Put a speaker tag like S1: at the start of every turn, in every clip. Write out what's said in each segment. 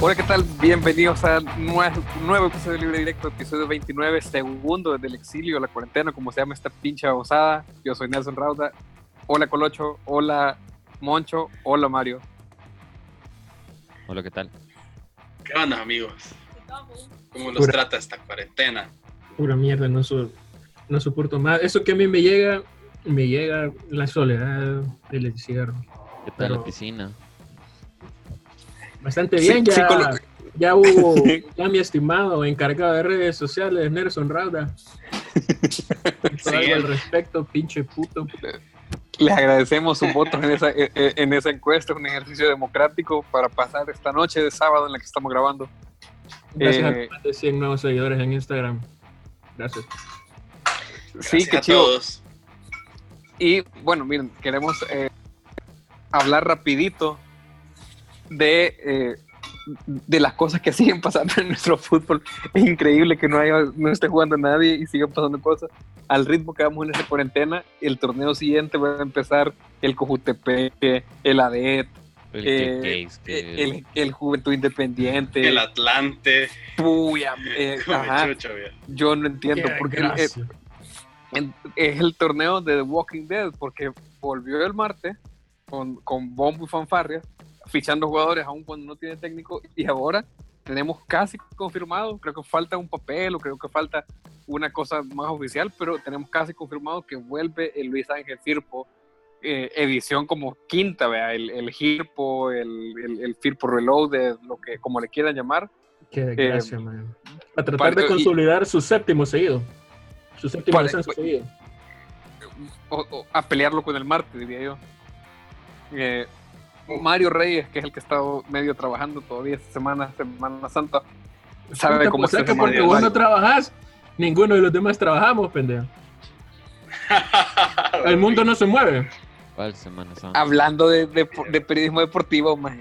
S1: Hola, ¿qué tal? Bienvenidos a nuevo, nuevo episodio de Libre Directo, episodio 29, segundo desde el exilio, la cuarentena, como se llama esta pincha osada. Yo soy Nelson Rauda. Hola, Colocho. Hola, Moncho. Hola, Mario.
S2: Hola, ¿qué tal?
S3: ¿Qué onda, amigos? ¿Cómo los trata esta cuarentena?
S4: Pura mierda, no, no soporto más. Eso que a mí me llega, me llega la soledad del cigarro.
S2: ¿Qué tal la piscina?
S4: Bastante bien, ya, ya hubo, ya mi estimado encargado de redes sociales, Nelson Rauda. Sí, al respecto, pinche puto.
S1: Les agradecemos su voto en esa, en esa encuesta, un ejercicio democrático para pasar esta noche de sábado en la que estamos grabando.
S4: Gracias a eh, más de 100 nuevos seguidores en Instagram. Gracias.
S1: Sí, qué chido. Y bueno, miren, queremos eh, hablar rapidito de, eh, de las cosas que siguen pasando en nuestro fútbol. Es increíble que no, haya, no esté jugando nadie y sigan pasando cosas. Al ritmo que vamos en esta cuarentena, el torneo siguiente va a empezar el Cojutepeque, el ADET, el, eh, el, el, Juventud Independiente,
S3: el Atlante.
S1: Eh, Yo no entiendo por qué es, es el torneo de The Walking Dead, porque volvió el martes con, con bombo y fanfarria fichando jugadores aún cuando no tiene técnico y ahora tenemos casi confirmado, creo que falta un papel o creo que falta una cosa más oficial, pero tenemos casi confirmado que vuelve el Luis Ángel Firpo, eh, edición como quinta, vea, el, el Firpo, el, el, Firpo Reloaded, lo que como le quieran llamar.
S4: Qué desgracia, eh, A tratar de consolidar su séptimo seguido. Su séptimo seguido.
S1: a pelearlo con el Marte, diría yo. Eh, Mario Reyes, que es el que ha estado medio trabajando todavía esta semana, Semana Santa,
S4: sabe cómo se que porque vos no trabajás, ninguno de los demás trabajamos, pendejo. el mundo no se mueve.
S2: ¿Cuál Semana Santa?
S1: Hablando de, de, periodismo deportivo, man.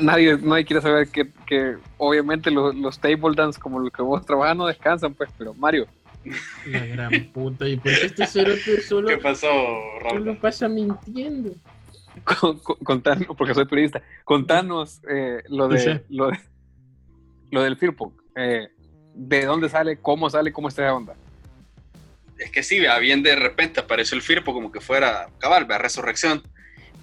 S1: nadie, nadie quiere saber que, que obviamente los, los, table dance como los que vos trabajas no descansan, pues, pero Mario,
S4: la gran puta. ¿Y por qué este cerote solo,
S3: ¿Qué pasó,
S4: solo pasa mintiendo?
S1: contanos, porque soy periodista, contanos eh, lo, de, lo, de, lo del Firpo. Eh, ¿De dónde sale? ¿Cómo sale? ¿Cómo está la onda?
S3: Es que sí, bien de repente apareció el Firpo como que fuera cabal, la resurrección.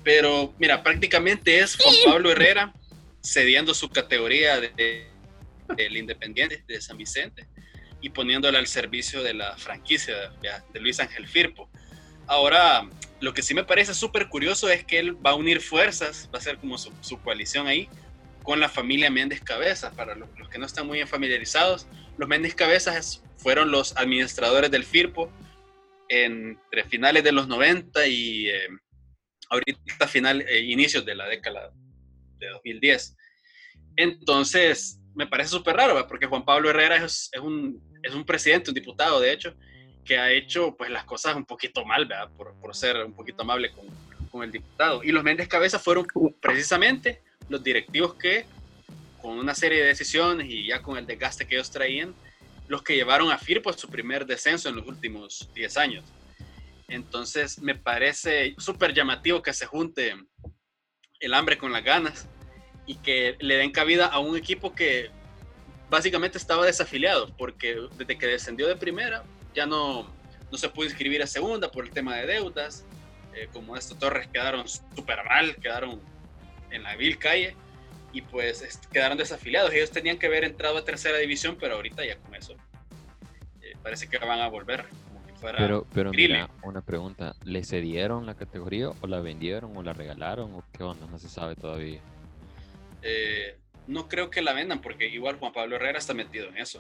S3: Pero mira, prácticamente es Juan Pablo Herrera cediendo su categoría del de, Independiente de San Vicente y poniéndola al servicio de la franquicia de, Luis Ángel Firpo. Ahora, lo que sí me parece súper curioso es que él va a unir fuerzas, va a ser como su, coalición ahí, con la familia Méndez Cabezas. Para los, que no están muy familiarizados, los Méndez Cabezas fueron los administradores del Firpo entre finales de los 90 y eh, ahorita final, eh, inicios de la década de 2010. Entonces, me parece súper raro, porque Juan Pablo Herrera es, es, un, es un presidente, un diputado, de hecho, que ha hecho pues las cosas un poquito mal, ¿verdad? Por, por ser un poquito amable con, con, el diputado. Y los Méndez Cabeza fueron precisamente los directivos que, con una serie de decisiones y ya con el desgaste que ellos traían, los que llevaron a Firpo a su primer descenso en los últimos 10 años. Entonces me parece súper llamativo que se junte el hambre con las ganas y que le den cabida a un equipo que básicamente estaba desafiliado, porque desde que descendió de primera ya no, no se pudo inscribir a segunda por el tema de deudas. Eh, como estos Torres quedaron súper mal, quedaron en la vil calle y pues quedaron desafiliados. Ellos tenían que haber entrado a tercera división, pero ahorita ya con eso eh, parece que van a volver.
S2: pero, pero mira, una pregunta, ¿le cedieron la categoría o la vendieron o la regalaron o qué onda? No se sabe todavía.
S3: Eh, no creo que la vendan porque igual Juan Pablo Herrera está metido en eso.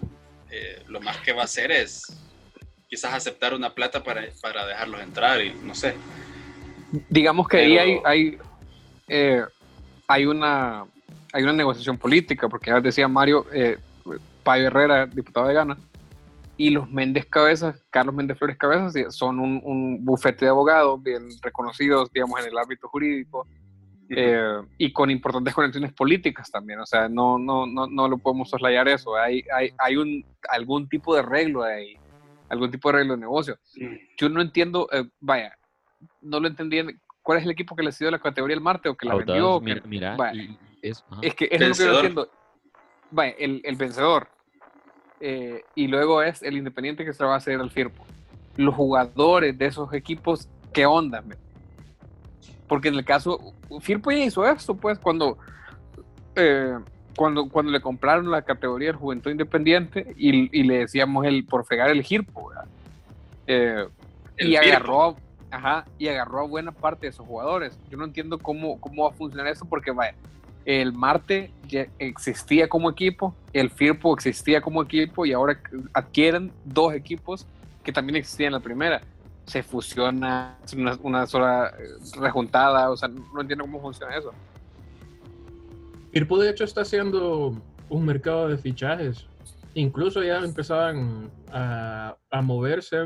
S3: Eh, lo más que va a hacer es quizás aceptar una plata para, para dejarlos entrar y no sé.
S1: Digamos que ahí hay, hay, eh, hay, una, hay una negociación política, porque ya decía Mario, eh, Payo Herrera, diputado de Gana, y los Méndez Cabezas, Carlos Méndez Flores Cabezas, son un, un bufete de abogados bien reconocidos, digamos, en el ámbito jurídico, eh, y con importantes conexiones políticas también, o sea, no, no, no, no lo podemos soslayar eso, hay, hay, hay un, algún tipo de arreglo ahí, algún tipo de arreglo de negocio. Yo no entiendo, eh, vaya, no lo entendí ¿cuál es el equipo que le cedió la categoría el martes o que la vendió?
S2: Mira,
S1: es, que es lo que yo entiendo. el, el vencedor. Eh, y luego es el Independiente que se va a hacer el Firpo. Los jugadores de esos equipos, ¿qué onda? Porque en el caso, Firpo ya hizo esto, pues, cuando, eh, cuando, cuando le compraron la categoría del Juventud Independiente y, le decíamos el por fregar el Firpo, eh, y agarró, ajá, y agarró a buena parte de esos jugadores. Yo no entiendo cómo, cómo va a funcionar eso, porque vaya, el Marte ya existía como equipo, el Firpo existía como equipo y ahora adquieren dos equipos que también existían en la primera. Se fusiona, una, sola eh, rejuntada, o sea, no entiendo cómo funciona eso.
S4: Firpo de hecho está haciendo un mercado de fichajes. Incluso ya empezaban a, moverse,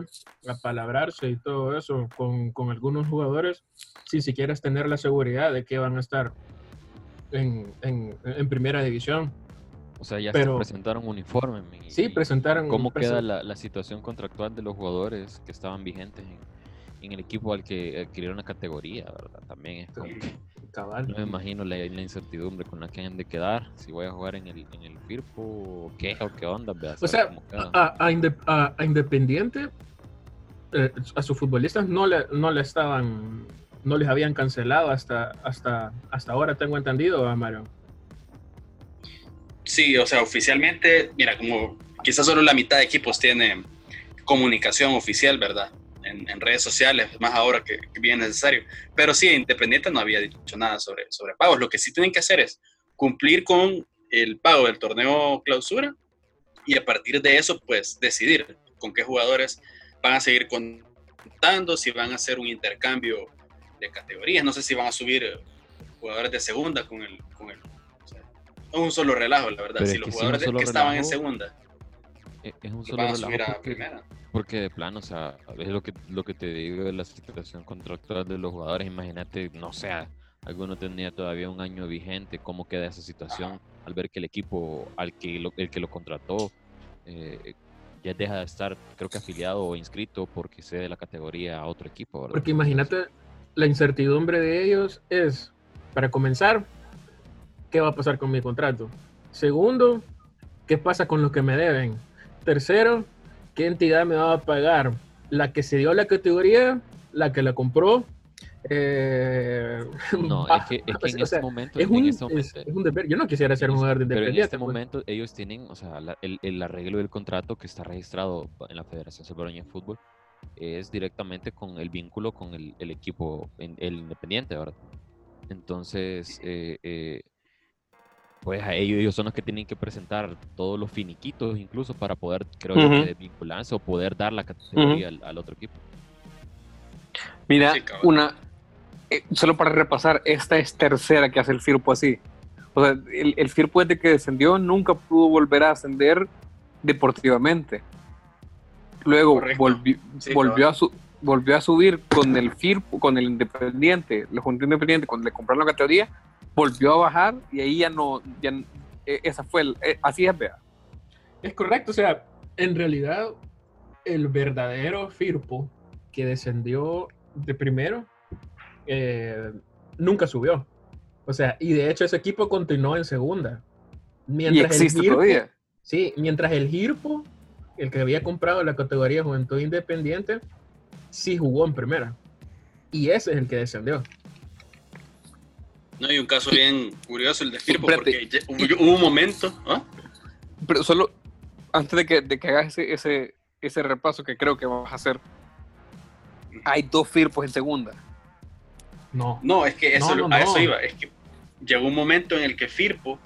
S4: a palabrarse y todo eso con, algunos jugadores sin siquiera tener la seguridad de que van a estar en, primera división.
S2: O sea, ya Pero, se presentaron un informe.
S4: sí, presentaron.
S2: ¿Cómo queda la, la, situación contractual de los jugadores que estaban vigentes en, en el equipo al que adquirieron la categoría, verdad? También es como Cabal. No me imagino la, la, incertidumbre con la que han de quedar. Si voy a jugar en el, en el FIRPO o qué, o qué onda.
S4: O sea, a, a, a, Independiente, eh, a sus futbolistas no le, no le estaban no les habían cancelado hasta, hasta, hasta ahora, tengo entendido, Amaro.
S3: Sí, o sea, oficialmente, mira, como quizás solo la mitad de equipos tiene comunicación oficial, ¿verdad? En, redes sociales, más ahora que, bien necesario. Pero sí, Independiente no había dicho nada sobre, sobre pagos. Lo que sí tienen que hacer es cumplir con el pago del torneo clausura y a partir de eso, pues decidir con qué jugadores van a seguir contando, si van a hacer un intercambio de categorías. No sé si van a subir jugadores de segunda con el. Con el es un solo relajo, la verdad. si los jugadores que estaban en segunda.
S2: E, es un solo relajo. Porque, porque, de plano, o sea, es lo que, lo que te digo de la situación contractual de los jugadores. Imagínate, no sé, alguno tenía todavía un año vigente. ¿Cómo queda esa situación al ver que el equipo al que lo, el que lo contrató eh, ya deja de estar, creo que afiliado o inscrito porque cede la categoría a otro equipo?
S4: Porque imagínate la incertidumbre de ellos es, para comenzar, ¿qué va a pasar con mi contrato? Segundo, ¿qué pasa con los que me deben? Tercero, ¿qué entidad me va a pagar? ¿La que se dio la categoría? ¿La que la compró?
S2: Eh, no, es que, en este momento. Es
S4: un, deber. Yo no quisiera ser un jugador de
S2: independiente. Pero en este pues. momento ellos tienen, o sea, el, el, arreglo del contrato que está registrado en la Federación Salvadoreña de Fútbol es directamente con el vínculo con el, el equipo, el Independiente, ¿verdad? Entonces, eh, eh, pues a ellos, ellos son los que tienen que presentar todos los finiquitos, incluso para poder, creo vincularse o poder dar la categoría al, otro equipo.
S1: Mira, una, eh, solo para repasar, esta es tercera que hace el Firpo así. O sea, el, el Firpo desde que descendió nunca pudo volver a ascender deportivamente. Luego volvió, volvió, a su, volvió a subir con el FIRPO, con el Independiente, el Junto Independiente, cuando le compraron la categoría, volvió a bajar y ahí ya no, ya, e, esa fue, el, e, así es, vea.
S4: Es correcto, o sea, en realidad el verdadero FIRPO que descendió de primero eh, nunca subió. O sea, y de hecho ese equipo continuó en segunda.
S1: Mientras existe el todavía.
S4: Sí, mientras el Girpo el que había comprado la categoría Juventud Independiente, sí jugó en primera. Y ese es el que descendió.
S3: No, hay un caso bien curioso, el de Firpo, porque hubo, un momento. ¿ah?
S1: Pero solo antes de que, de que hagas ese, ese, ese, repaso que creo que vas a hacer, hay dos Firpos en segunda.
S3: No. No, es que eso, a eso iba. Es que llegó un momento en el que Firpo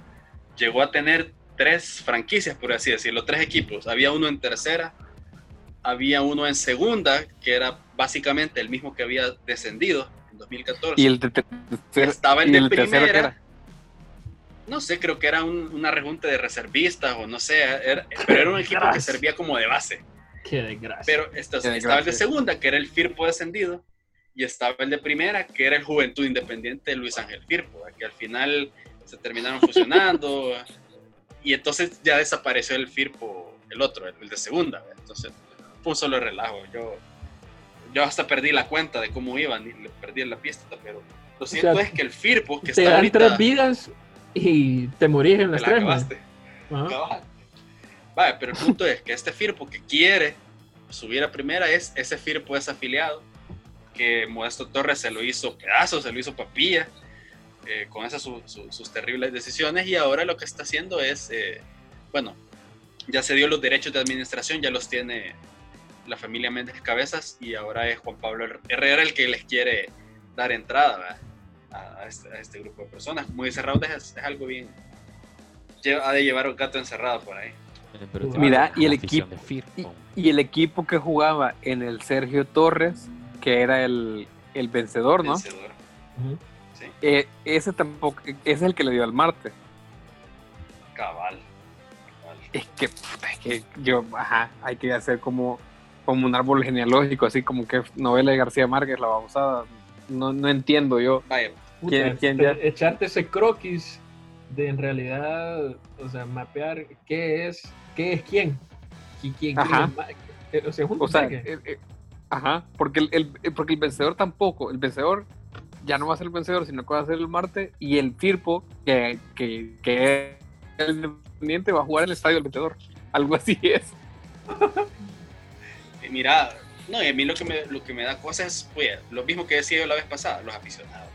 S3: llegó a tener tres franquicias, por así decirlo, tres equipos. Había uno en tercera, había uno en segunda, que era básicamente el mismo que había descendido en 2014.
S1: Y el
S3: estaba el de primera. No sé, creo que era una rejunta de reservistas o no sé, pero era un equipo que servía como de base.
S4: Qué desgracia.
S3: Pero estaba el de segunda, que era el Firpo descendido, y estaba el de primera, que era el Juventud Independiente de Luis Ángel Firpo, que al final se terminaron fusionando. y entonces ya desapareció el FIRPO, el otro, el, de segunda. Entonces fue un solo relajo. Yo, yo hasta perdí la cuenta de cómo iban y perdí la pista, pero lo cierto es que el Firpo que
S4: te
S3: está
S4: dan
S3: ahorita,
S4: tres vidas y te morís en las
S3: la
S4: tres.
S3: acabaste. Vaya, pero el punto es que este Firpo que quiere subir a primera es ese Firpo es afiliado, que Modesto Torres se lo hizo pedazo, se lo hizo papilla, eh, con esas su- su- sus terribles decisiones y ahora lo que está haciendo es, eh, bueno, ya se dio los derechos de administración, ya los tiene la familia Méndez Cabezas y ahora es Juan Pablo Herrera el que les quiere dar entrada ¿verdad? a, a este, a este grupo de personas. Dice Raúl, es, es algo bien... lleva- Ha de llevar un gato encerrado por ahí.
S2: Eh, pero
S1: Mira, y el equipo-. Y el equipo que jugaba en el Sergio Torres, que era el, el vencedor, ¿no?
S3: Vencedor. Sí,
S1: Eh, ese tampoco, ese es el que le dio al Marte.
S3: cabal. cabal.
S1: Es que, es que yo, ajá, hay que hacer como, como un árbol genealógico, así como que novela de García Márquez, la babosada. No, no entiendo yo.
S3: Vaya,
S4: Puta,
S1: ¿Quién- quién
S4: pero
S1: ya?
S4: Echarte ese croquis de en realidad, o sea, mapear qué es, qué es quién. Y quién, quién
S1: Ajá.
S4: es ma- eh, o sea,
S1: O sea, eh, eh, ajá, porque el, el- porque el vencedor tampoco, el vencedor ya no va a ser el vencedor, sino que va a ser el Marte, y el Firpo, que, que, que es el independiente, va a jugar en el estadio del vencedor. Algo así es.
S3: mira, no, y a mí lo que me, lo que me da cosas es, pues, lo mismo que decía yo la vez pasada, los aficionados.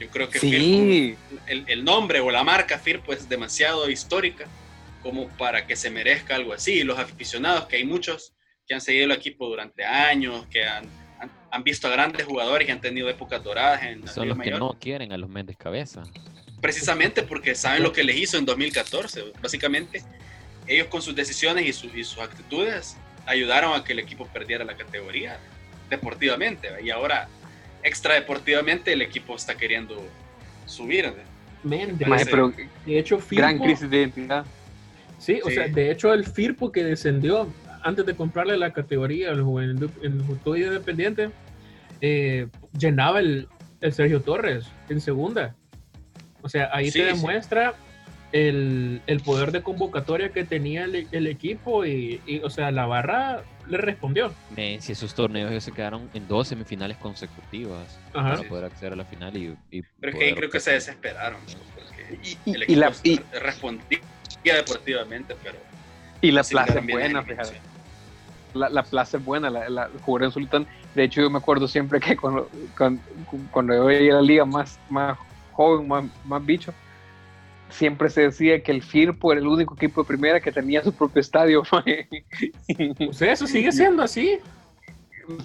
S3: Yo creo que
S1: Sí,
S3: el, el nombre o la marca Firpo es demasiado histórica como para que se merezca algo así. Los aficionados, que hay muchos que han seguido el equipo durante años, que han, han, han visto a grandes jugadores y han tenido épocas doradas en la
S2: Son los que
S3: Mayor.
S2: no quieren a los Méndez Cabeza.
S3: precisamente porque saben lo que les hizo en 2014. Básicamente, ellos con sus decisiones y, su- y sus actitudes ayudaron a que el equipo perdiera la categoría deportivamente. ¿va? Y ahora, extra deportivamente, el equipo está queriendo subir.
S4: de,
S1: Maje,
S3: sí.
S1: pero
S4: de hecho,
S1: gran
S4: Firpo-
S1: crisis de identidad.
S4: Sí, o
S3: Sí.
S4: sea, de hecho el Firpo que descendió antes de comprarle la categoría al Juventud el Juventud Independiente eh, llenaba el, el Sergio Torres en segunda. O sea, ahí
S3: Sí,
S4: te
S3: sí.
S4: El, el poder de convocatoria que tenía el, el equipo y, y, o sea, la barra le respondió.
S2: Si esos torneos ellos se quedaron en dos semifinales consecutivas
S4: Ajá.
S2: para
S3: Sí.
S2: poder acceder a la final y, y
S3: Pero es que ahí creo que se desesperaron.
S1: Y, y-
S3: el
S1: y
S3: equipo
S1: la, y,
S3: respondía deportivamente, pero
S1: y la plaza es buena,
S3: en
S1: fíjate. La, la plaza es buena, la, la jugar en Sultán. De hecho, yo me acuerdo siempre que cuando, cuando, cuando yo veía la liga más, más joven, más, más bicho, siempre se decía que el Firpo era el único equipo de primera que tenía su propio estadio.
S4: sea, eso sigue siendo así.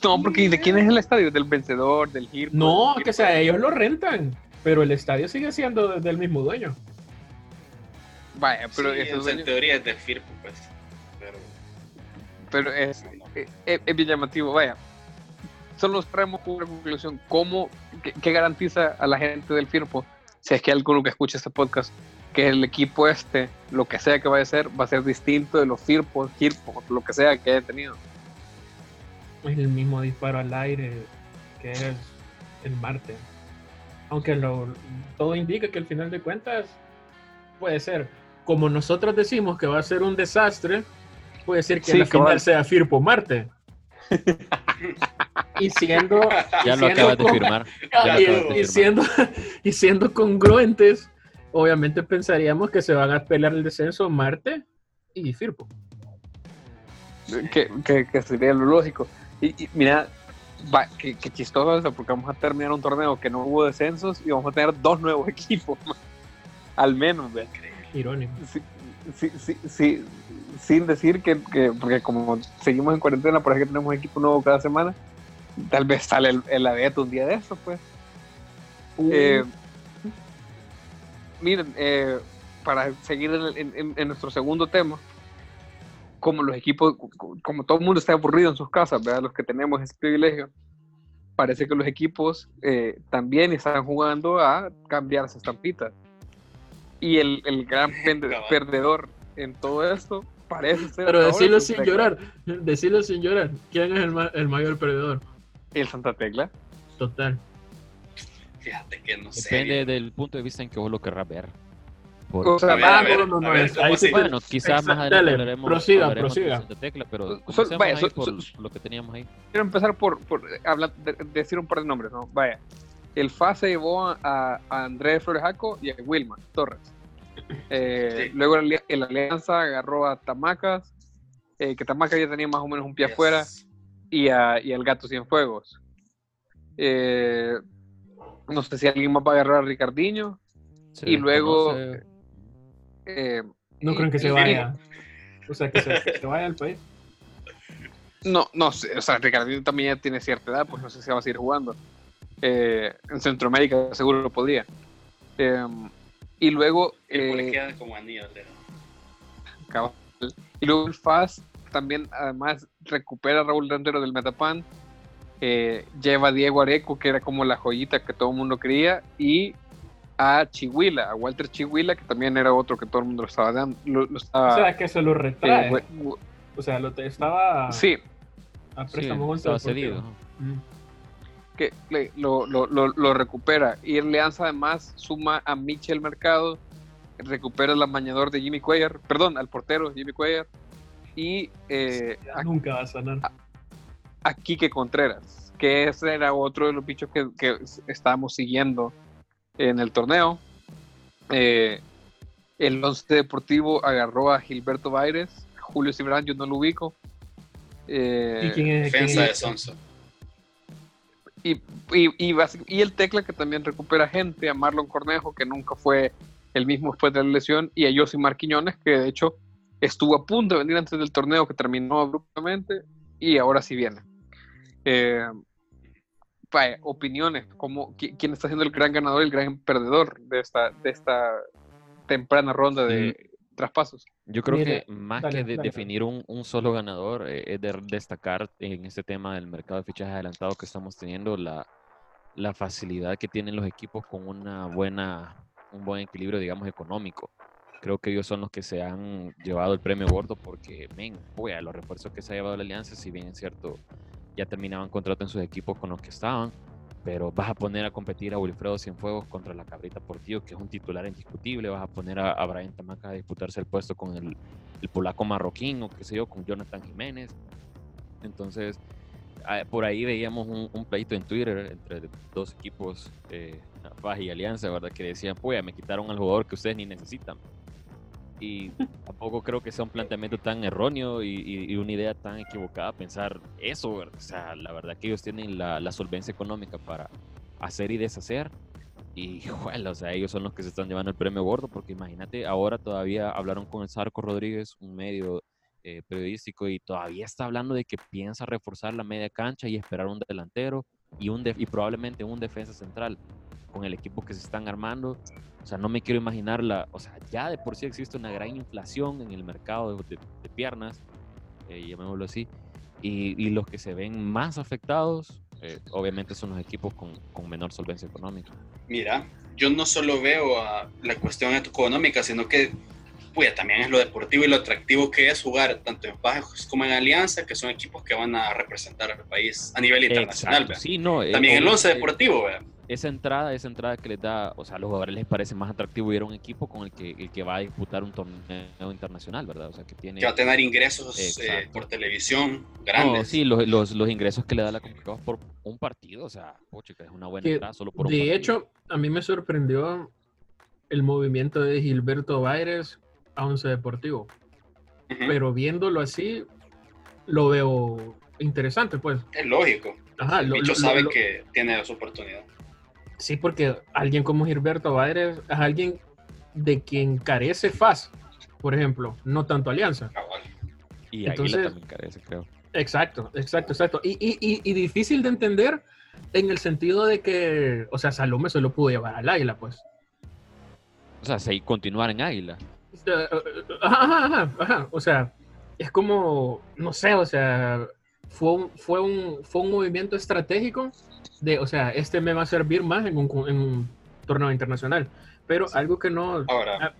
S1: no, porque ¿de quién es el estadio? ¿Del vencedor? ¿Del Firpo?
S4: No,
S1: del
S4: que o sea, ellos lo rentan, pero el estadio sigue siendo del mismo dueño.
S1: Vaya, pero,
S3: Sí,
S1: eso
S3: en teoría es del Firpo, pues. Pero,
S1: pero es, es, es bien llamativo. Vaya, solo traemos una conclusión. ¿Cómo, qué, qué garantiza a la gente del Firpo, si es que hay alguno que escuche este podcast, que el equipo este, lo que sea que vaya a ser, va a ser distinto de los Firpos, Firpos, lo que sea que haya tenido?
S4: Es el mismo disparo al aire que es el Marte. Aunque lo, todo indica que al final de cuentas puede ser, como nosotros decimos que va a ser un desastre, puede ser que
S1: Sí,
S4: la final sea Firpo Marte. y siendo,
S2: Ya
S4: y
S2: lo
S4: siendo
S2: acabas de firmar.
S4: Y, siendo, y siendo congruentes, obviamente pensaríamos que se van a pelear el descenso Marte y Firpo.
S1: Que, que, que sería lo lógico. Y, y mira, va, qué, qué chistoso eso, porque vamos a terminar un torneo que no hubo descensos y vamos a tener dos nuevos equipos. Al menos, ¿ve?
S4: Irónico.
S1: sí, sí, sí, sí, sin decir que, que- porque como seguimos en cuarentena, por eso que tenemos equipo nuevo cada semana, tal vez sale el, el abeto un día de eso, pues. Eh, miren, eh, para seguir en, en- nuestro segundo tema, como los equipos, como todo el mundo está aburrido en sus casas, ¿verdad? los que tenemos ese privilegio, parece que los equipos eh, también están jugando a cambiar esa estampita. Y el, el gran perdedor en todo esto parece ser.
S4: Pero decirlo sin llorar, decirlo sin llorar. ¿Quién es el, ma- el mayor perdedor?
S1: El Santa Tecla.
S4: Total.
S3: Fíjate que no sé.
S2: Depende del punto de vista en que vos lo querrás ver. o sea, a ver, no, no, ahí sí, bueno, quizás más adelante hablaremos,
S4: prosiga, prosiga.
S2: De tecla, pero vaya, so, por lo que teníamos ahí.
S1: Quiero empezar por, por hablar, de, decir un par de nombres, ¿no? Vaya, el FA se llevó a, a Andrés Florejaco y a Wilma Torres. Eh, sí. Luego el, el, Alianza agarró a Tamacas, eh, que Tamacas ya tenía más o menos un pie yes. afuera, y, a, y al Gato Cienfuegos. Eh, no sé si alguien más va a agarrar a Ricardiño. Sí, y luego
S4: eh, no creen que se vaya. O sea, que se, que se vaya al país.
S1: No, no sé. O sea, Ricardo también ya tiene cierta edad, pues no sé si va a seguir jugando. Eh, en Centroamérica seguro lo podría. Eh, y luego.
S3: Eh, queda como anillo,
S1: cabal. Y luego el FAS también, además, recupera a Raúl Rentero del Metapan. Eh, lleva a Diego Areco, que era como la joyita que todo el mundo quería. Y a Chihuila, a Walter Chihuila, que también era otro que todo el mundo lo estaba dando. Lo, lo estaba,
S4: o sea, que se lo retrae. Eh, o sea, lo te, estaba.
S1: Sí.
S4: A préstamo
S2: sí, estaba cedido.
S1: Que le, lo, lo, lo, recupera. Y el Alianza además suma a Michel Mercado, recupera al amañador de Jimmy Cuellar, perdón, al portero Jimmy Cuellar. Y. Eh,
S4: a, nunca va a sanar.
S1: A, a Quique Contreras, que ese era otro de los bichos que, que estábamos siguiendo en el torneo. Eh, el Once Deportivo agarró a Gilberto Baires, Julio Cibrán, yo no lo ubico.
S3: Eh, ¿Y quién es? Defensa de Sonso.
S1: Y, y, y, y, el Tecla que también recupera gente, a Marlon Cornejo, que nunca fue el mismo después de la lesión, y a Yossi Marquiñones, que de hecho estuvo a punto de venir antes del torneo, que terminó abruptamente, y ahora sí viene. Eh, vaya, opiniones, como quién está siendo el gran ganador y el gran perdedor de esta, de esta temprana ronda de traspasos.
S2: Yo creo Mire, que más dale, que de dale, definir un, un, solo ganador, eh, es de destacar en este tema del mercado de fichajes adelantado que estamos teniendo la, la facilidad que tienen los equipos con una buena, un buen equilibrio, digamos, económico. Creo que ellos son los que se han llevado el premio gordo porque, men, pues, los refuerzos que se ha llevado la Alianza, si bien es cierto, ya terminaban contrato en sus equipos con los que estaban, pero vas a poner a competir a Wilfredo Cienfuegos contra la Cabrita Portillo, que es un titular indiscutible, vas a poner a, a Brian Tamaca a disputarse el puesto con el, polaco marroquín o qué sé yo, con Jonathan Jiménez. Entonces, por ahí veíamos un, un pleito en Twitter entre dos equipos, eh, y Alianza, ¿verdad? Que decían, pues, me quitaron al jugador que ustedes ni necesitan y tampoco creo que sea un planteamiento tan erróneo y, y, y una idea tan equivocada pensar eso. O sea, la verdad que ellos tienen la, la solvencia económica para hacer y deshacer. Y, bueno, o sea, ellos son los que se están llevando el premio gordo, porque imagínate, ahora todavía hablaron con el Sarco Rodríguez, un medio eh, periodístico, y todavía está hablando de que piensa reforzar la media cancha y esperar un delantero y, un y probablemente un defensa central con el equipo que se están armando. O sea, no me quiero imaginar la, o sea, ya de por sí existe una gran inflación en el mercado de, de, de piernas, eh, llamémoslo así, y, y, los que se ven más afectados, eh, obviamente son los equipos con, con, menor solvencia económica.
S3: Mira, yo no solo veo a la cuestión económica, sino que pues, también es lo deportivo y lo atractivo que es jugar tanto en Bajos como en Alianza, que son equipos que van a representar al país a nivel internacional.
S2: Sí, no,
S3: también eh, el once deportivo, ¿verdad?
S2: Esa entrada, esa entrada que les da, o sea, a los jugadores les parece más atractivo ir a un equipo con el que, el que va a disputar un torneo internacional, ¿verdad? O sea, que tiene...
S3: Que va a tener ingresos eh, por televisión grandes.
S2: No, sí, los, los, los, ingresos que le da la CONCACAF por un partido, o sea, poche, que es una buena que, entrada solo por un
S4: De
S2: partido.
S4: hecho, a mí me sorprendió el movimiento de Gilberto Baires a Once Deportivo. Uh -huh. Pero viéndolo así, lo veo interesante, pues.
S3: Es lógico.
S4: Ajá,
S3: el bicho lo, sabe lo, que tiene su oportunidad.
S4: Sí, porque alguien como Gilberto Baires es alguien de quien carece FAS, por ejemplo, no tanto Alianza.
S2: Y Entonces, también carece, creo.
S4: Exacto, exacto, exacto. Y, y, y, y, difícil de entender en el sentido de que, o sea, Salome se lo pudo llevar al Águila, pues.
S2: O sea, seguir continuar en Águila.
S4: Ajá, ajá, ajá. O sea, es como, no sé, o sea, fue un, fue un, fue un movimiento estratégico de, o sea, este me va a servir más en un, en un torneo internacional. Pero sí. algo que no...
S3: Ahora...
S4: Ah,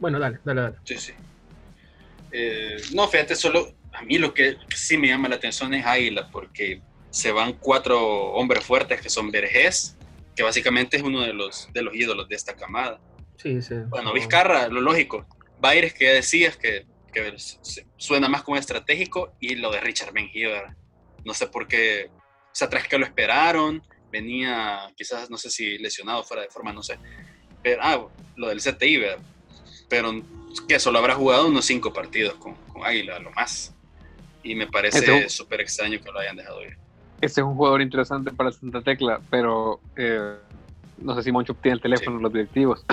S4: bueno, dale, dale, dale.
S3: Sí, sí. Eh, no, fíjate, solo a mí lo que sí me llama la atención es Águila, porque se van cuatro hombres fuertes que son Vergés, que básicamente es uno de los, de los ídolos de esta camada.
S4: Sí, sí.
S3: Bueno, Vizcarra, lo lógico. Baires que ya decías que, que suena más como estratégico y lo de Richard Benjiver. No sé por qué. O sea, tras que lo esperaron, venía quizás, no sé si lesionado fuera de forma, no sé. Pero, ah, lo del CTI, ¿verdad? Pero que solo habrá jugado unos cinco partidos con, con Águila, lo más. Y me parece súper extraño que lo hayan dejado ir.
S1: Este es un jugador interesante para Santa Tecla, pero eh, no sé si Moncho tiene el teléfono los directivos.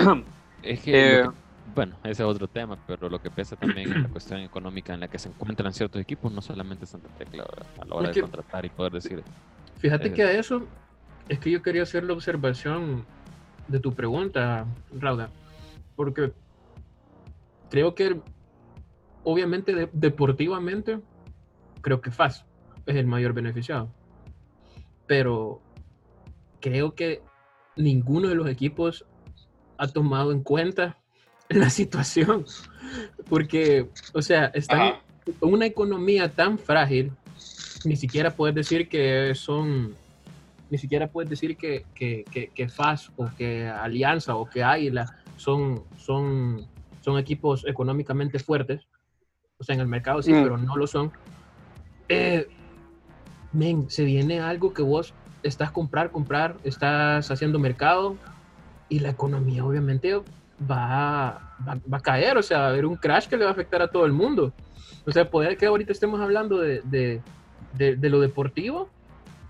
S2: Es que, eh, bueno, ese es otro tema, pero lo que pesa también es la cuestión económica en la que se encuentran ciertos equipos, no solamente Santa Tecla, a la hora de contratar y poder decir.
S4: Fíjate eh, que a eso es que yo quería hacer la observación de tu pregunta, Rauda, porque creo que obviamente deportivamente creo que FAS es el mayor beneficiado pero creo que ninguno de los equipos ha tomado en cuenta la situación. Porque, o sea, está una economía tan frágil, ni siquiera puedes decir que son, ni siquiera puedes decir que, que, que, FAS o que Alianza o que Águila son, son, son equipos económicamente fuertes. O sea, en el mercado sí, mm. pero no lo son. Eh, men, se viene algo que vos estás comprar, comprar, estás haciendo mercado y la economía obviamente va, va, a caer, o sea, va a haber un crash que le va a afectar a todo el mundo. O sea, puede que ahorita estemos hablando de, de, de, lo deportivo,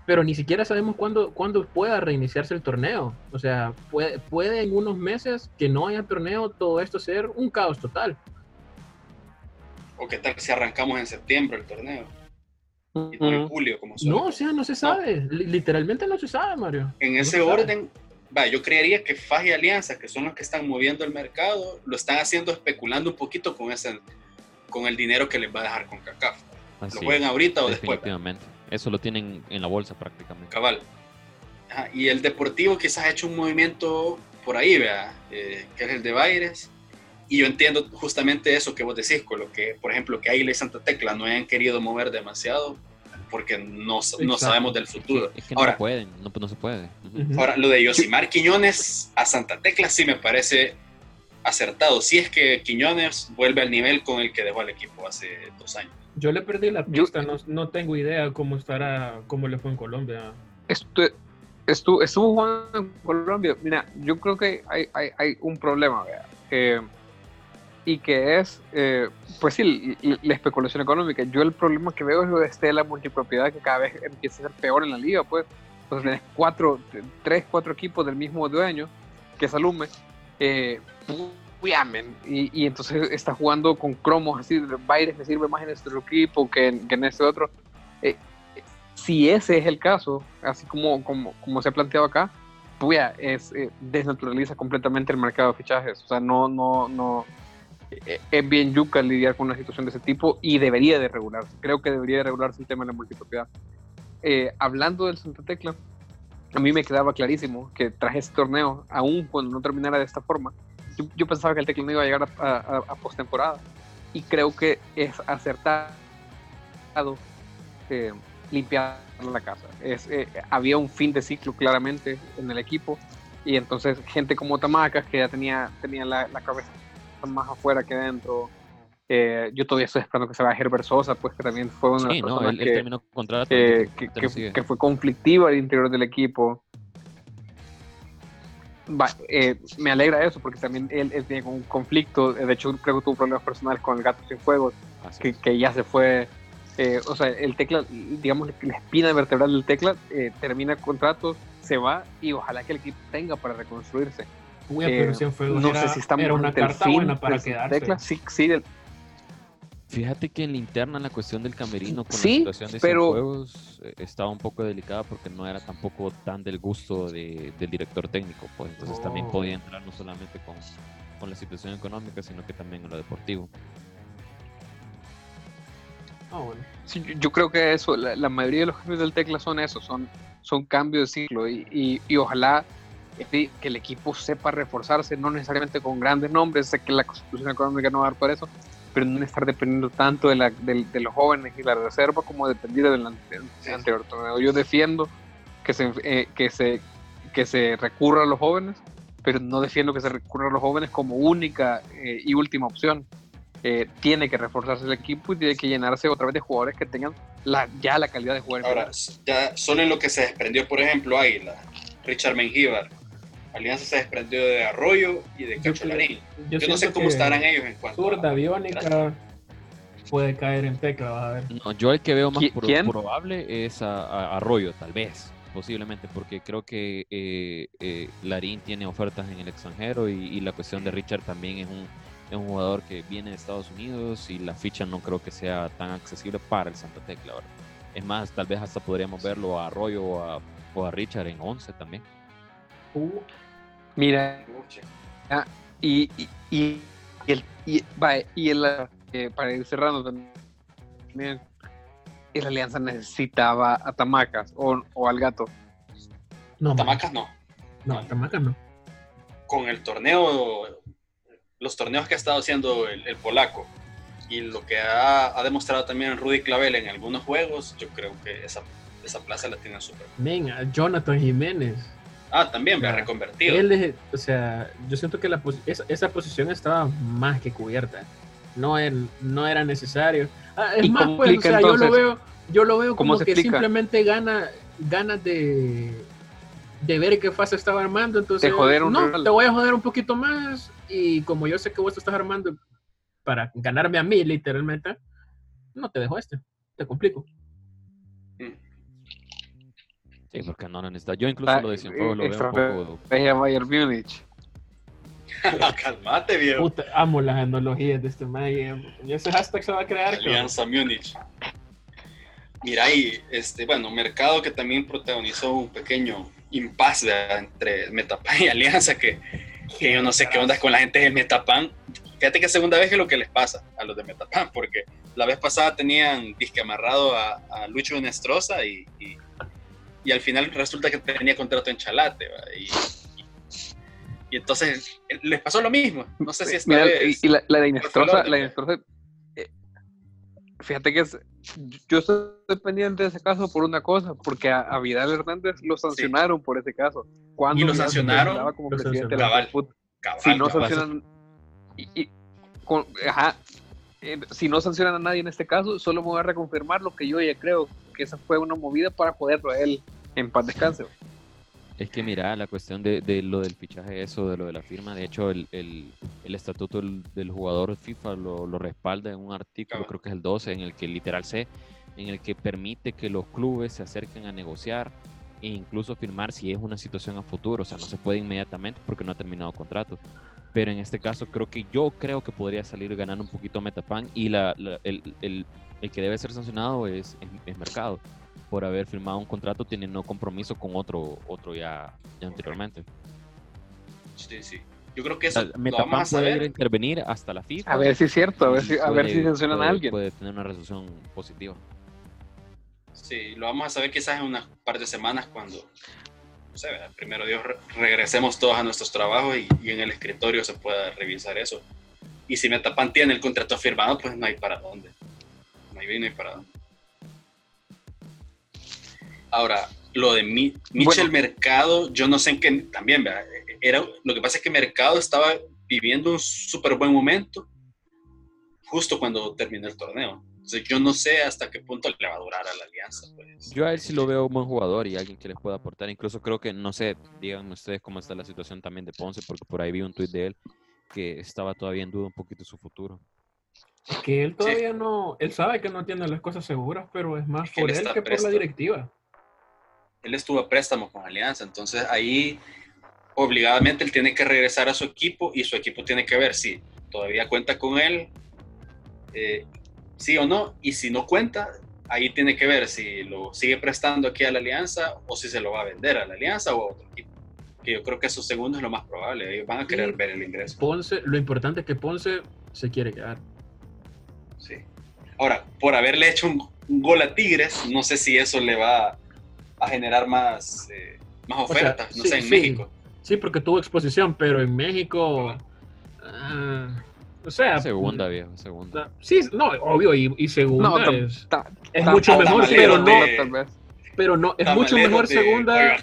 S4: pero ni siquiera sabemos cuándo, cuándo pueda reiniciarse el torneo. O sea, puede, puede en unos meses que no haya torneo, todo esto ser un caos total.
S3: O qué tal si arrancamos en septiembre el torneo en julio, como
S4: No, o sea, no se sabe. Literalmente no se sabe, Mario.
S3: En ese orden, va, yo creería que FAJ y Alianza, que son los que están moviendo el mercado, lo están haciendo especulando un poquito con, ese, con el dinero que les va a dejar con CACAF. ¿Lo juegan ahorita o después?
S2: Definitivamente. Eso lo tienen en la bolsa prácticamente.
S3: Cabal. y el Deportivo quizás ha hecho un movimiento por ahí, vea, eh, que es el de Baires. Y yo entiendo justamente eso que vos decís, con lo que, por ejemplo, que Águila y Santa Tecla no hayan querido mover demasiado porque no, no sabemos del futuro.
S2: Es que, no ahora, pueden, no, no, se puede.
S3: Ahora, lo de Yosimar Quiñones a Santa Tecla sí me parece acertado. Si es que Quiñones vuelve al nivel con el que dejó al equipo hace dos años.
S4: Yo le perdí la pista, no, no, tengo idea cómo estará, cómo le fue en Colombia.
S1: Esto, estuvo, estuvo jugando en Colombia. Mira, yo creo que hay, hay, hay un problema. Eh, y que es, eh, pues sí, la especulación económica. Yo el problema que veo es lo de este la multipropiedad que cada vez empieza a ser peor en la liga, pues. Entonces tienes cuatro, tres, cuatro equipos del mismo dueño, que es Alume, eh, y, y, entonces está jugando con cromos así, Baires me sirve más en este equipo que en, que en este otro. Eh, si ese es el caso, así como, como, como se ha planteado acá, es, eh, desnaturaliza completamente el mercado de fichajes. O sea, no, no, no, es bien yuca lidiar con una situación de ese tipo y debería de regularse. Creo que debería de regularse el tema de la multipropiedad. Eh, hablando del Santa Tecla, a mí me quedaba clarísimo que tras este torneo, aún cuando no terminara de esta forma, yo, pensaba que el Tecla no iba a llegar a, a, postemporada. Y creo que es acertado eh, limpiar la casa. Es, había un fin de ciclo claramente en el equipo y entonces gente como Tamacas que ya tenía, tenía la cabeza más afuera que dentro. Eh, yo todavía estoy esperando que se vaya Herbert Sosa, pues que también fue una que, que, fue conflictiva al interior del equipo. Eh, me alegra eso porque también él, tiene un conflicto. De hecho, creo que tuvo problemas personales con el gato sin fuego, que, que, ya se fue. Eh, o sea, el tecla, digamos, la espina vertebral del tecla termina el contrato, se va y ojalá que el equipo tenga para reconstruirse.
S4: Eh, no sé si estamos era una carta buena para quedarse.
S1: Sí, sí,
S2: Fíjate que en la interna la cuestión del camerino con la situación de pero... juegos eh, estaba un poco delicada porque no era tampoco tan del gusto de, del director técnico, pues entonces también podía oh. entrar no solamente con, con, la situación económica, sino que también en lo deportivo.
S1: Ah, bueno. sí, yo creo que eso, la, mayoría de los cambios del tecla son eso, son, son cambios de ciclo y, y, y ojalá que el equipo sepa reforzarse, no necesariamente con grandes nombres, sé que la constitución económica no va a dar por eso, pero no estar dependiendo tanto de, la, de, los jóvenes y la reserva como depender del, anterior torneo. Yo defiendo que se, eh, que, se, que se recurra a los jóvenes pero no defiendo que se recurra a los jóvenes como única eh, y última opción. Eh, tiene que reforzarse el equipo y tiene que llenarse otra vez de jugadores que tengan la, ya la calidad de jugadores.
S3: Ahora, ya solo en lo que se desprendió, por ejemplo, Águila, Richard Mengíbar, Alianza se desprendió de Arroyo y de Cacholarín. Yo, yo, no sé cómo estarán ellos en cuanto
S4: Zurda, a... puede caer en tecla, a ver.
S2: yo el que veo más probable es a Arroyo, tal vez posiblemente, porque creo que eh, eh, Larín tiene ofertas en el extranjero y, la cuestión de Richard también es un, es un, jugador que viene de Estados Unidos y la ficha no creo que sea tan accesible para el Santa Tecla. Es más, tal vez hasta podríamos verlo a Arroyo o a, o a Richard en 11 también.
S1: Uh, mira, ah, y, y, y, el, y, y el, eh, para ir cerrando también y la Alianza necesitaba a Tamacas o, o al gato.
S3: No, Tamacas no.
S4: No, Tamacas no.
S3: Con el torneo, los torneos que ha estado haciendo el, polaco y lo que ha, ha, demostrado también Rudy Clavel en algunos juegos, yo creo que esa, esa plaza la tiene súper.
S4: Venga, Jonathan Jiménez.
S3: Ah, también me ha reconvertido.
S4: Él o sea, yo siento que la, esa, esa posición estaba más que cubierta. No, no era necesario Ah, es más, pues, o sea, yo lo veo, yo lo veo como que simplemente gana, ganas de, de ver qué fase estaba armando. Entonces, no, te voy a joder un poquito más. Y como yo sé que vos te estás armando para ganarme a mí, literalmente, no te dejo este. Te complico.
S2: Sí, porque no necesita. Yo incluso lo de Cienfuegos lo veo un poco.
S1: Bayern Múnich.
S3: Calmate, viejo.
S4: Puta, amo las analogías de este man. Y ese hashtag se va a crear.
S3: Alianza Múnich. Mira, y este, bueno, Mercado que también protagonizó un pequeño impasse entre Metapan y Alianza, que, que yo no sé qué onda con la gente de Metapan. Fíjate que es segunda vez que lo que les pasa a los de Metapan, porque la vez pasada tenían disque amarrado a, a Lucho Nestroza y, y, y, al final resulta que tenía contrato en Chalate. Y, y entonces eh, les pasó lo mismo. No sé si esta Mira,
S1: Y, la, la, de Inestrosa, la de eh, fíjate que es, yo estoy pendiente de ese caso por una cosa, porque a, Vidal Hernández lo sancionaron por ese caso.
S3: Cuando y lo sancionaron como presidente cabal,
S1: si no sancionan y, con, ajá, eh, si no sancionan a nadie en este caso, solo me voy a reconfirmar lo que yo ya creo, que esa fue una movida para poderlo a él en paz descanse.
S2: Es que mira, la cuestión de, de, lo del fichaje, eso, de lo de la firma, de hecho el, el, el estatuto del, jugador FIFA lo, lo, respalda en un artículo, creo que es el 12, en el que literal C, en el que permite que los clubes se acerquen a negociar e incluso firmar si es una situación a futuro, o sea, no se puede inmediatamente porque no ha terminado contrato. Pero en este caso creo que yo creo que podría salir ganando un poquito Metapan y la, el, el, el, que debe ser sancionado es, es, es Mercado por haber firmado un contrato teniendo compromiso con otro, otro ya, ya anteriormente.
S3: Sí, sí. Yo creo que eso lo vamos a
S2: puede intervenir hasta la FIFA.
S1: A ver si es cierto, a ver si, a ver si sancionan a alguien.
S2: Puede tener una resolución positiva.
S3: Sí, lo vamos a saber quizás en unas par de semanas cuando, no sé, primero Dios, regresemos todos a nuestros trabajos y, y, en el escritorio se pueda revisar eso. Y si Metapan tiene el contrato firmado, pues no hay para dónde. No hay bien, no hay para dónde. Ahora, lo de Mi Michel Mercado, yo no sé en qué, también, Era, lo que pasa es que Mercado estaba viviendo un súper buen momento justo cuando terminó el torneo. Entonces, yo no sé hasta qué punto le va a durar a la alianza. Pues.
S2: Yo a él sí lo veo un buen jugador y alguien que les pueda aportar. Incluso creo que, no sé, díganme ustedes cómo está la situación también de Ponce, porque por ahí vi un tuit de él que estaba todavía en duda un poquito su futuro.
S4: Que él todavía no, él sabe que no tiene las cosas seguras, pero es más por él, que por la directiva
S3: él estuvo a préstamo con Alianza, entonces ahí obligadamente él tiene que regresar a su equipo y su equipo tiene que ver si todavía cuenta con él, eh, sí o no, y si no cuenta, ahí tiene que ver si lo sigue prestando aquí a la Alianza o si se lo va a vender a la Alianza o a otro equipo. Que yo creo que su segundo es lo más probable, ellos van a querer ver el ingreso.
S4: Ponce, lo importante es que Ponce se quiere quedar.
S3: Sí. Ahora, por haberle hecho un, un gol a Tigres, no sé si eso le va a generar más, eh, más ofertas, no sé, en México.
S4: Sí, porque tuvo exposición, pero en México... Ah, o sea...
S2: Segunda, viejo, segunda.
S4: Sí, no, obvio, y, y segunda es, es mucho mejor, pero no... Pero no, es mucho mejor segunda...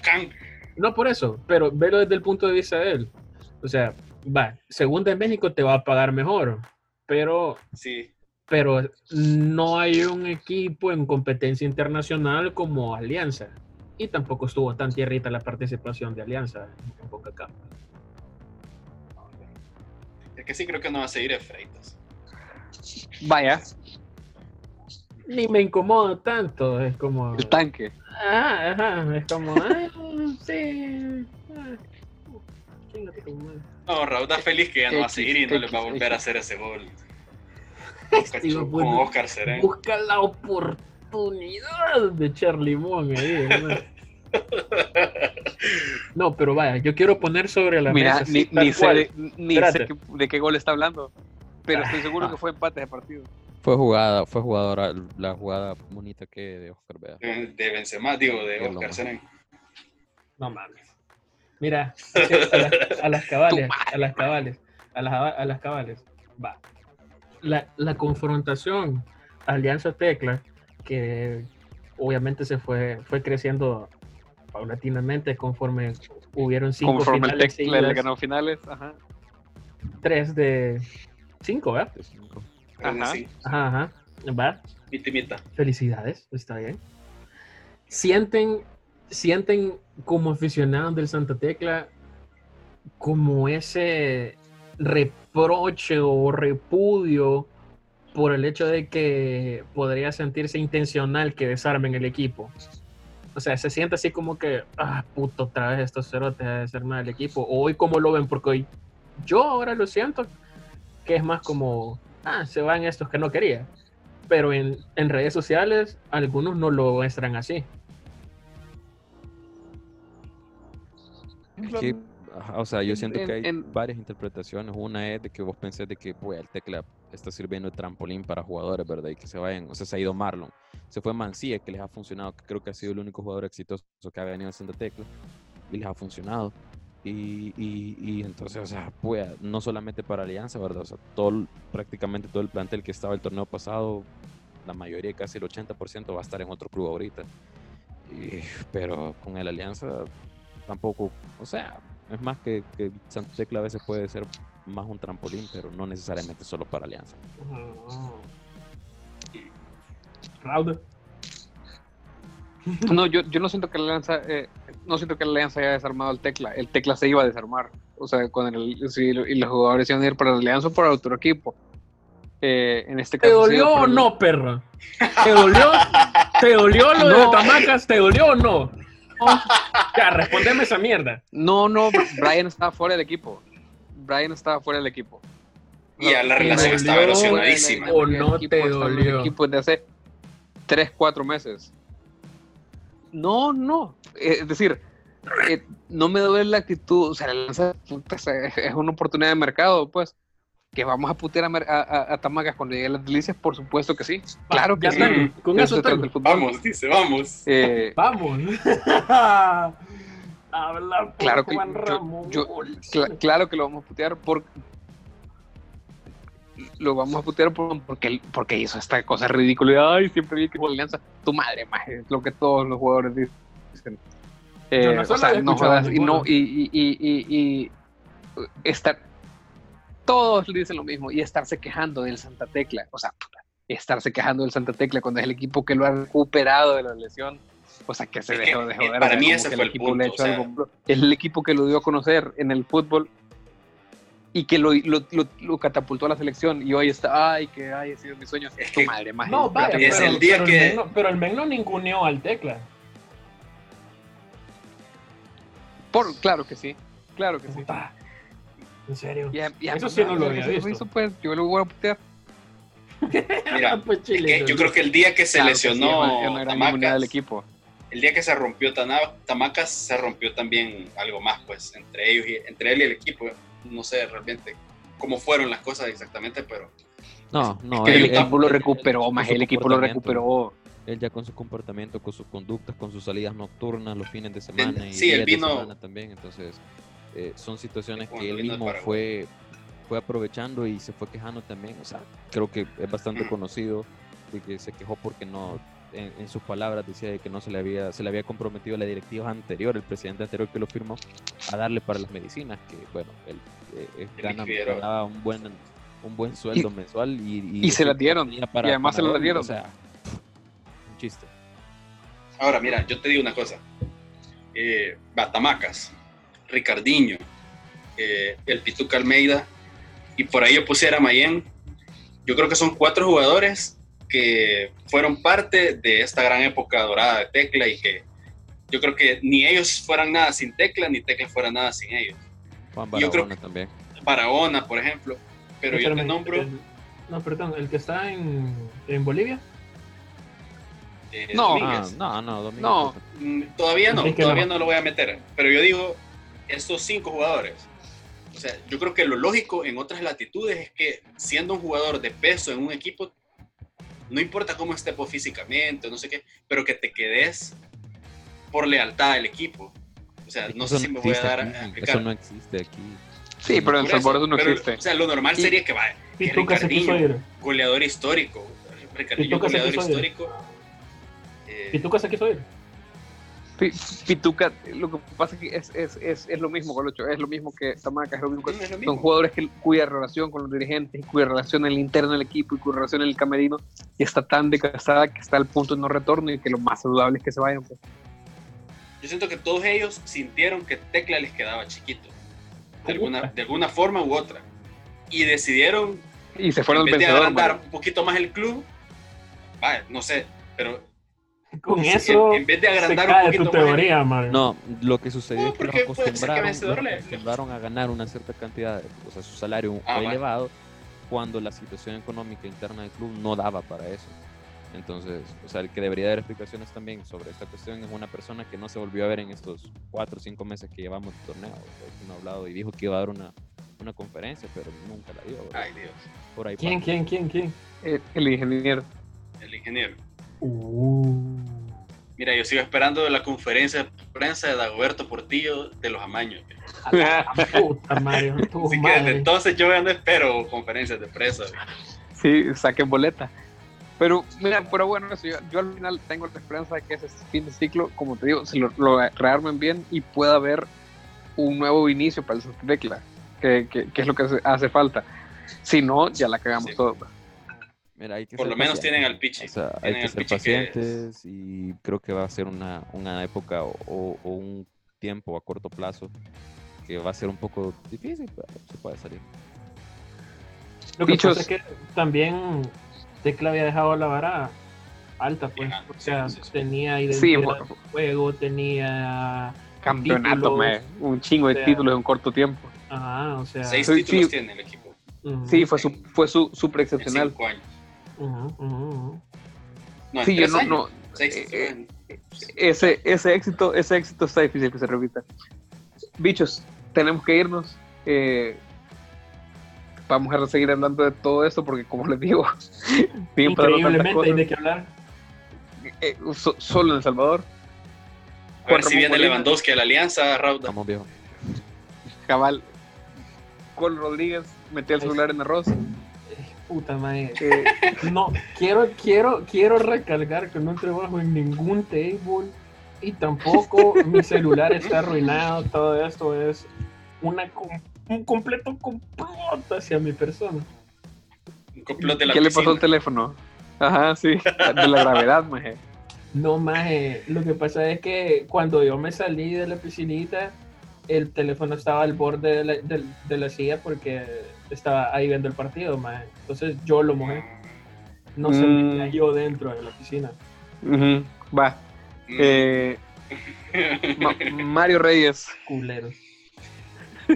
S4: No por eso, pero velo desde el punto de vista de él. O sea, va, segunda en México te va a pagar mejor, pero,
S3: sí.
S4: pero no hay un equipo en competencia internacional como Alianza. Y tampoco estuvo tan tierrita la participación de Alianza en Boca Camp.
S3: El que sí creo que no va a seguir es Freitas.
S1: Vaya.
S4: Ni me incomoda tanto, es como...
S1: El tanque.
S4: Ah, ajá, es como... Ah, sí. Ah,
S3: no, Raúl está feliz que ya no va a seguir y no le va a volver a hacer ese gol.
S4: Con Oscar Serén. Busca la oportunidad de echar limón ahí. No, pero vaya, yo quiero poner sobre la
S1: mesa. Ni, ni, sé, de, ni sé de qué gol está hablando, pero estoy seguro ah. que fue empate de partido.
S2: Fue jugada, fue jugadora, la jugada bonita que de Oscar Vea.
S3: De Benzema, digo, de Oscar Serén.
S4: No mames. Mira, a, las cabales, a las cabales, a las, a las cabales. Va. La, la confrontación Alianza Tecla, que obviamente se fue, fue creciendo paulatinamente conforme hubieron cinco
S1: conforme finales. Conforme el Tecla le ganó finales, ajá.
S4: Tres de cinco, ¿verdad?
S3: De cinco.
S4: Ajá. Ajá, ajá. ¿Va?
S3: Mitimita.
S4: Felicidades, está bien. Sienten sienten como aficionados del Santa Tecla como ese reproche o repudio por el hecho de que podría sentirse intencional que desarmen el equipo. O sea, se siente así como que, ah, puto, otra vez estos cerotes a desarmar el equipo. O hoy, ¿cómo lo ven? Porque hoy yo ahora lo siento que es más como, ah, se van estos que no quería. Pero en, en redes sociales, algunos no lo muestran así.
S2: O sea, yo siento que hay varias interpretaciones. Una es de que vos pensés de que pues, el tecla está sirviendo de trampolín para jugadores, ¿verdad? Y que se vayan, o sea, se ha ido Marlon. Se fue Mancía, que les ha funcionado, que creo que ha sido el único jugador exitoso que ha venido en Santa Tecla, y les ha funcionado. Y, y, entonces, o sea, pues, no solamente para Alianza, ¿verdad? O sea, todo, prácticamente todo el plantel que estaba el torneo pasado, la mayoría, casi el 80% va a estar en otro club ahorita. pero con el Alianza tampoco, o sea, es más que, que Santa Tecla a veces puede ser más un trampolín, pero no necesariamente solo para Alianza.
S1: No, yo, yo no siento que la Alianza, eh, no siento que la Alianza haya desarmado el Tecla. El Tecla se iba a desarmar. O sea, con el, si, y los jugadores iban a ir para la Alianza o para otro equipo. Eh, en este caso.
S4: ¿Te dolió o no, perra? ¿Te dolió? ¿Te dolió lo de Tamacas? ¿Te dolió o no? ya, respondeme esa mierda.
S1: No, no, Brian estaba fuera del equipo. Brian estaba fuera del equipo.
S3: Y a la relación estaba erosionadísima.
S4: O no te dolió.
S1: El equipo desde hace 3, 4 meses. No, no. Eh, es decir, eh, no me duele la actitud. O sea, es una oportunidad de mercado, pues que vamos a putear a, a, Tamagas cuando llegue las delicias, por supuesto que sí. Claro que sí.
S4: Con eso
S3: Vamos, dice, vamos.
S1: Eh,
S4: vamos. Habla
S1: claro que yo, claro que lo vamos a putear por lo vamos a putear por, porque, porque hizo esta cosa ridícula. Ay, siempre vi que fue alianza. Tu madre, más es lo que todos los jugadores dicen. Eh, no o sea, no jodas, y no, y, y, y, y estar todos le dicen lo mismo y estarse quejando del Santa Tecla, o sea, estarse quejando del Santa Tecla cuando es el equipo que lo ha recuperado de la lesión, o sea, que se dejó de joder.
S3: Para mí ese fue el, punto.
S1: es el equipo que lo dio a conocer en el fútbol y que lo, lo, lo, catapultó a la selección y hoy está, ay, que ay, ha sido mi sueño. Es tu madre, más
S4: No, vaya, es pero, el día que... El pero el Men no ninguneó al Tecla.
S1: Por, claro que sí, claro que sí.
S4: ¿En serio?
S1: eso sí no lo había visto. Eso pues, yo lo voy a putear.
S3: Mira, pues yo creo que el día que se lesionó Tamacas, del equipo. el día que se rompió Tamacas, se rompió también algo más, pues, entre ellos y, entre él y el equipo. No sé realmente cómo fueron las cosas exactamente, pero...
S1: No, no. el equipo lo recuperó, más el equipo lo recuperó.
S2: Él ya con su comportamiento, con sus conductas, con sus salidas nocturnas, los fines de semana y
S3: sí, él vino,
S2: también, entonces eh, son situaciones que él mismo fue, fue aprovechando y se fue quejando también. O sea, creo que es bastante conocido de que se quejó porque no, en, sus palabras decía que no se le había se le había comprometido la directiva anterior, el presidente anterior que lo firmó, a darle para las medicinas, que bueno, él, eh, ganaba un buen un buen sueldo mensual y,
S1: y, se la dieron y además se la dieron.
S2: O sea, un chiste.
S3: Ahora, mira, yo te digo una cosa. Eh, Batamacas, Ricardiño, eh, el Pituca Almeida, y por ahí yo pusiera a Mayen. Yo creo que son cuatro jugadores que fueron parte de esta gran época dorada de Tecla y que yo creo que ni ellos fueran nada sin Tecla, ni Tecla fuera nada sin ellos.
S2: Juan Barahona yo creo que, también.
S3: Barahona, por ejemplo. Pero yo te nombro...
S4: no, perdón, el que está en, en Bolivia.
S3: Eh, no, ah, no, no, no, mm, todavía no, todavía no. lo voy a meter. Pero yo digo, estos cinco jugadores. O sea, yo creo que lo lógico en otras latitudes es que siendo un jugador de peso en un equipo, no importa cómo esté físicamente, no sé qué, pero que te quedes por lealtad al equipo. O sea, no sé si me voy a dar a
S2: explicar. Eso no existe aquí.
S1: Sí, pero en El Salvador eso no existe.
S3: O sea, lo normal sería que vaya. goleador histórico. Ricardinho, goleador histórico
S4: eh, ¿Pituca se quiso ir?
S1: Pituca, lo que pasa es que es, es, es, es lo mismo, Colocho, es lo mismo que Tamaca, es lo mismo son jugadores que, cuya relación con los dirigentes, cuya relación en el interno del equipo y cuya relación en el camerino y está tan decasada que está al punto de no retorno y que lo más saludable es que se vayan. Pues.
S3: Yo siento que todos ellos sintieron que Tecla les quedaba chiquito, de alguna, de alguna forma u otra, y decidieron
S1: y se fueron
S3: en vez de agrandar un poquito más el club, vaya, no sé, pero
S4: con eso
S3: en, vez de agrandar un poquito
S4: tu teoría,
S2: No, lo que sucedió es que los acostumbraron, a ganar una cierta cantidad, o sea, su salario ah, elevado, cuando la situación económica interna del club no daba para eso. Entonces, o sea, el que debería dar explicaciones también sobre esta cuestión es una persona que no se volvió a ver en estos cuatro o cinco meses que llevamos de torneo. No ha hablado y dijo que iba a dar una, una conferencia, pero nunca la dio.
S3: Ay, Dios.
S4: Por ahí ¿Quién, quién, quién, quién?
S1: el ingeniero.
S3: El ingeniero. Uh. Mira, yo sigo esperando la conferencia de prensa de Dagoberto Portillo de los Amaños.
S4: puta, Mario,
S3: Así que desde entonces yo no espero conferencias de prensa.
S1: Sí, saquen boleta. Pero, mira, pero bueno, yo, al final tengo la esperanza de que ese fin de ciclo, como te digo, se lo, rearmen bien y pueda haber un nuevo inicio para el Tecla, que, que, que, es lo que hace, falta. Si no, ya la cagamos
S3: Por lo menos tienen al pitch.
S2: hay que ser pacientes y creo que va a ser una, una época o, un tiempo a corto plazo que va a ser un poco difícil, pero se puede salir.
S4: Lo que pasa es que también Tecla había dejado la vara alta, pues. o sea, tenía identidad de juego, tenía
S1: campeonato, un chingo de títulos en un corto tiempo.
S4: Ajá, o sea,
S3: seis títulos tiene el equipo.
S1: Sí, fue su, fue su super excepcional sí, yo no, no eh, eh, ese, ese éxito, ese éxito está difícil que se repita. Bichos, tenemos que irnos. Eh, vamos a seguir hablando de todo esto porque, como les digo,
S4: increíblemente hay de qué hablar.
S1: solo en El Salvador.
S3: A ver si viene Lewandowski a la alianza, Raúl.
S2: Estamos viejos.
S1: Cabal. Col Rodríguez metió el celular en arroz
S4: puta madre. no, quiero, quiero, quiero recalcar que no trabajo en ningún table y tampoco mi celular está arruinado. Todo esto es una, un completo complot hacia mi persona.
S3: Un complot de la
S1: ¿Qué le pasó al teléfono? Ajá, sí, de la gravedad, maje.
S4: No, maje, lo que pasa es que cuando yo me salí de la piscinita, el teléfono estaba al borde de la, de la silla porque estaba ahí viendo el partido, man. Entonces yo lo mojé. No se me mm. yo dentro de la piscina.
S1: Va. Mm. Eh, Mario Reyes.
S4: Culero.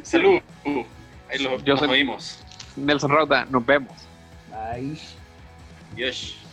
S3: Salud. Uh, ahí lo,
S1: yo nos
S3: oímos.
S1: Nelson Rota, nos vemos.
S4: Bye.
S3: Yes.